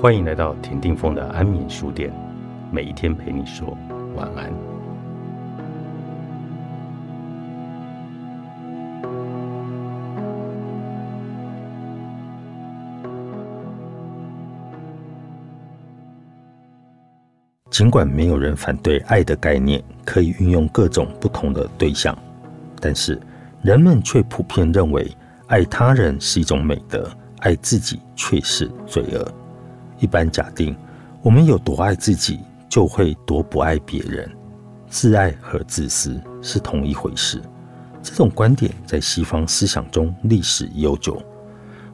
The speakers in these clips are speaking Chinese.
欢迎来到田定峰的安眠书店，每一天陪你说晚安。尽管没有人反对爱的概念可以运用各种不同的对象，但是人们却普遍认为爱他人是一种美德，爱自己却是罪恶。一般假定，我们有多爱自己，就会多不爱别人。自爱和自私是同一回事。这种观点在西方思想中历史悠久。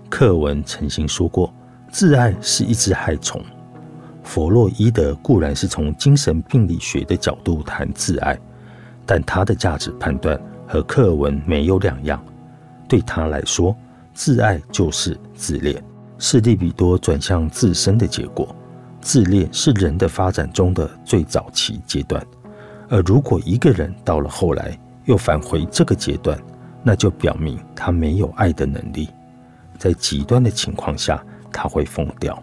课文曾经说过，自爱是一只害虫。弗洛伊德固然是从精神病理学的角度谈自爱，但他的价值判断和课文没有两样。对他来说，自爱就是自恋。是利比多转向自身的结果。自恋是人的发展中的最早期阶段，而如果一个人到了后来又返回这个阶段，那就表明他没有爱的能力。在极端的情况下，他会疯掉。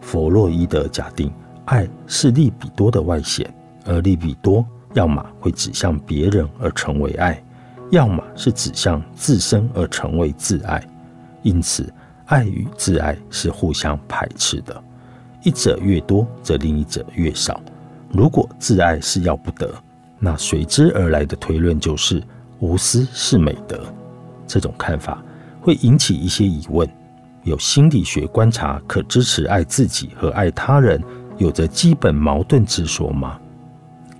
弗洛伊德假定爱是利比多的外显，而利比多要么会指向别人而成为爱，要么是指向自身而成为自爱。因此。爱与自爱是互相排斥的，一者越多，则另一者越少。如果自爱是要不得，那随之而来的推论就是无私是美德。这种看法会引起一些疑问：有心理学观察可支持爱自己和爱他人有着基本矛盾之说吗？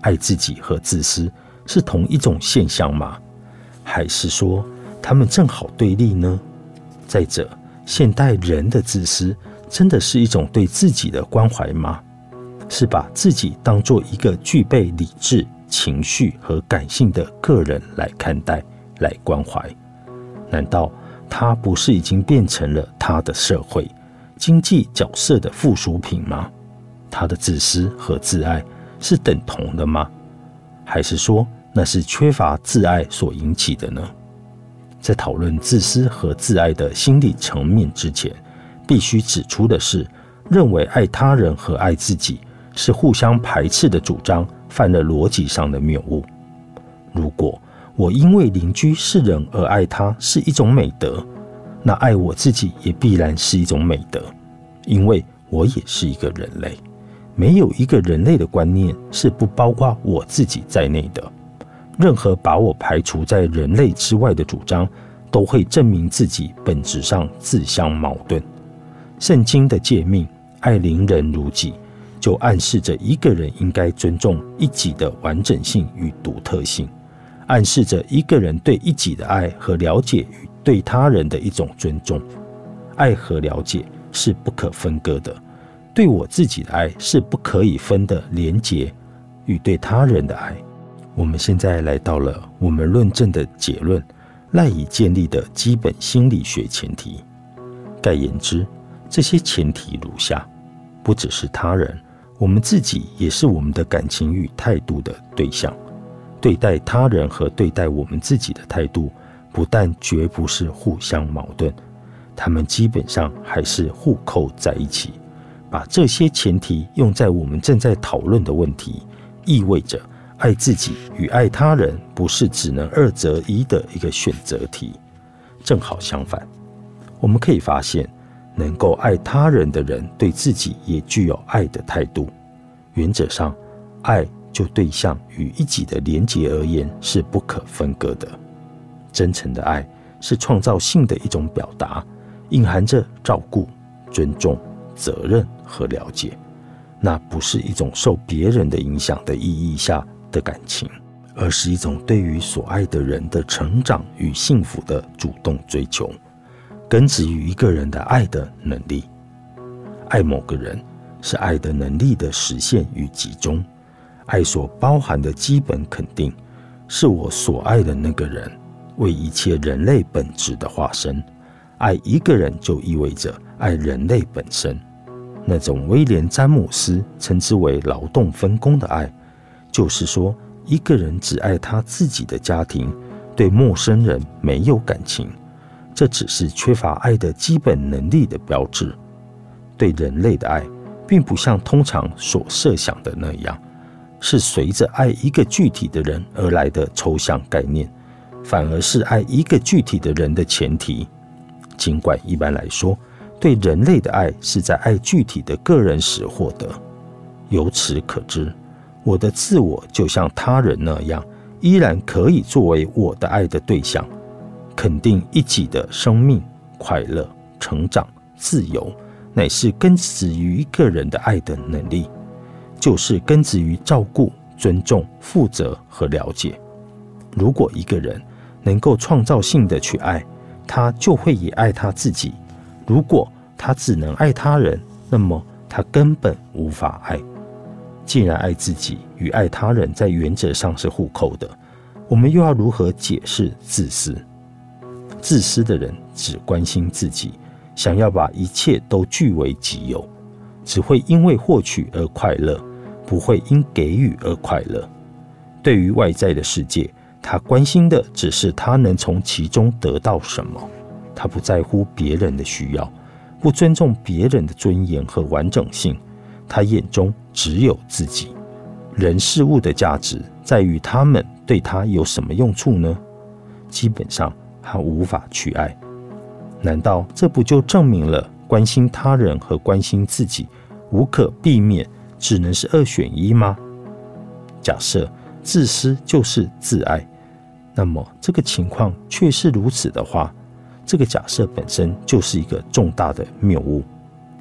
爱自己和自私是同一种现象吗？还是说他们正好对立呢？再者，现代人的自私，真的是一种对自己的关怀吗？是把自己当做一个具备理智、情绪和感性的个人来看待、来关怀？难道他不是已经变成了他的社会经济角色的附属品吗？他的自私和自爱是等同的吗？还是说那是缺乏自爱所引起的呢？在讨论自私和自爱的心理层面之前，必须指出的是，认为爱他人和爱自己是互相排斥的主张，犯了逻辑上的谬误。如果我因为邻居是人而爱他是一种美德，那爱我自己也必然是一种美德，因为我也是一个人类。没有一个人类的观念是不包括我自己在内的。任何把我排除在人类之外的主张，都会证明自己本质上自相矛盾。圣经的诫命“爱邻人如己”，就暗示着一个人应该尊重一己的完整性与独特性，暗示着一个人对一己的爱和了解与对他人的一种尊重。爱和了解是不可分割的，对我自己的爱是不可以分的连结，与对他人的爱。我们现在来到了我们论证的结论赖以建立的基本心理学前提。概言之，这些前提如下：不只是他人，我们自己也是我们的感情与态度的对象。对待他人和对待我们自己的态度，不但绝不是互相矛盾，他们基本上还是互扣在一起。把这些前提用在我们正在讨论的问题，意味着。爱自己与爱他人不是只能二择一的一个选择题，正好相反。我们可以发现，能够爱他人的人对自己也具有爱的态度。原则上，爱就对象与一己的连结而言是不可分割的。真诚的爱是创造性的一种表达，隐含着照顾、尊重、责任和了解。那不是一种受别人的影响的意义下。的感情，而是一种对于所爱的人的成长与幸福的主动追求，根植于一个人的爱的能力。爱某个人是爱的能力的实现与集中，爱所包含的基本肯定，是我所爱的那个人为一切人类本质的化身。爱一个人就意味着爱人类本身，那种威廉詹姆斯称之为劳动分工的爱。就是说，一个人只爱他自己的家庭，对陌生人没有感情，这只是缺乏爱的基本能力的标志。对人类的爱，并不像通常所设想的那样，是随着爱一个具体的人而来的抽象概念，反而是爱一个具体的人的前提。尽管一般来说，对人类的爱是在爱具体的个人时获得。由此可知，我的自我就像他人那样，依然可以作为我的爱的对象，肯定一己的生命、快乐、成长、自由，乃是根植于一个人的爱的能力，就是根植于照顾、尊重、负责和了解。如果一个人能够创造性的去爱，他就会也爱他自己；如果他只能爱他人，那么他根本无法爱。既然爱自己与爱他人在原则上是互扣的，我们又要如何解释自私？自私的人只关心自己，想要把一切都据为己有，只会因为获取而快乐，不会因给予而快乐。对于外在的世界，他关心的只是他能从其中得到什么，他不在乎别人的需要，不尊重别人的尊严和完整性。他眼中只有自己，人事物的价值在于他们对他有什么用处呢？基本上，他无法去爱。难道这不就证明了关心他人和关心自己无可避免，只能是二选一吗？假设自私就是自爱，那么这个情况却是如此的话，这个假设本身就是一个重大的谬误。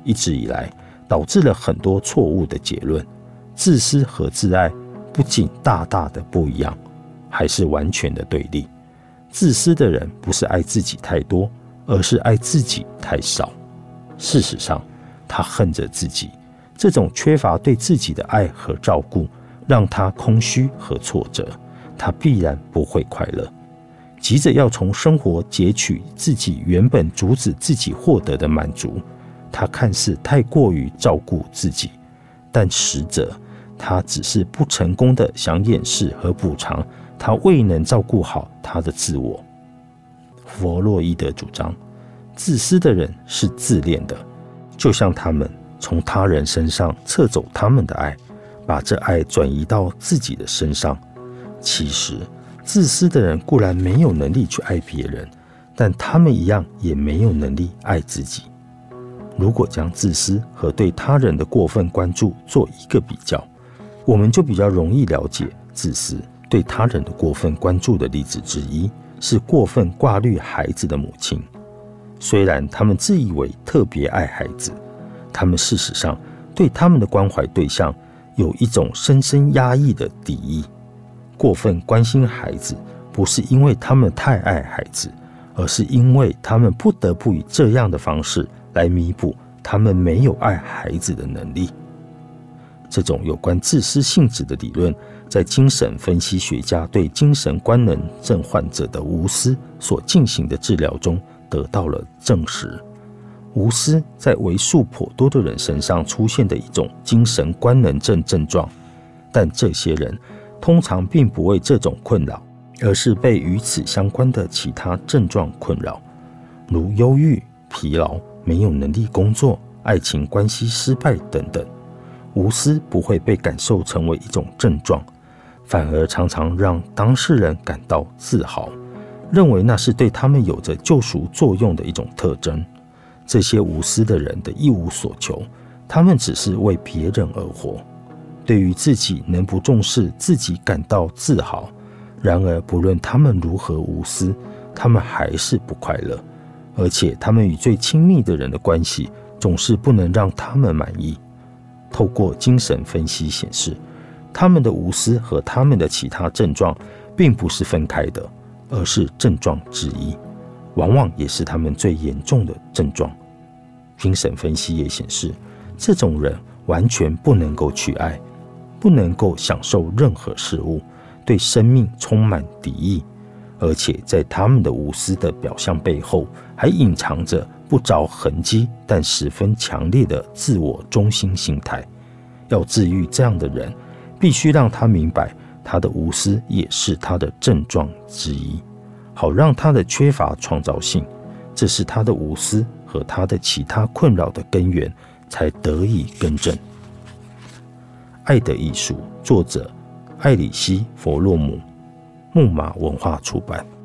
一直以来。导致了很多错误的结论。自私和自爱不仅大大的不一样，还是完全的对立。自私的人不是爱自己太多，而是爱自己太少。事实上，他恨着自己，这种缺乏对自己的爱和照顾，让他空虚和挫折。他必然不会快乐，急着要从生活截取自己原本阻止自己获得的满足。他看似太过于照顾自己，但实则他只是不成功的想掩饰和补偿他未能照顾好他的自我。弗洛伊德主张，自私的人是自恋的，就像他们从他人身上撤走他们的爱，把这爱转移到自己的身上。其实，自私的人固然没有能力去爱别人，但他们一样也没有能力爱自己。如果将自私和对他人的过分关注做一个比较，我们就比较容易了解自私对他人的过分关注的例子之一是过分挂虑孩子的母亲。虽然他们自以为特别爱孩子，他们事实上对他们的关怀对象有一种深深压抑的敌意。过分关心孩子，不是因为他们太爱孩子，而是因为他们不得不以这样的方式。来弥补他们没有爱孩子的能力。这种有关自私性质的理论，在精神分析学家对精神官能症患者的无私所进行的治疗中得到了证实。无私在为数颇多的人身上出现的一种精神官能症症状，但这些人通常并不为这种困扰，而是被与此相关的其他症状困扰，如忧郁、疲劳。没有能力工作、爱情关系失败等等，无私不会被感受成为一种症状，反而常常让当事人感到自豪，认为那是对他们有着救赎作用的一种特征。这些无私的人的一无所求，他们只是为别人而活，对于自己能不重视自己感到自豪。然而，不论他们如何无私，他们还是不快乐。而且，他们与最亲密的人的关系总是不能让他们满意。透过精神分析显示，他们的无私和他们的其他症状并不是分开的，而是症状之一，往往也是他们最严重的症状。精神分析也显示，这种人完全不能够去爱，不能够享受任何事物，对生命充满敌意。而且在他们的无私的表象背后，还隐藏着不着痕迹但十分强烈的自我中心心态。要治愈这样的人，必须让他明白，他的无私也是他的症状之一，好让他的缺乏创造性，这是他的无私和他的其他困扰的根源，才得以更正。《爱的艺术》作者艾里希·弗洛姆，木马文化出版。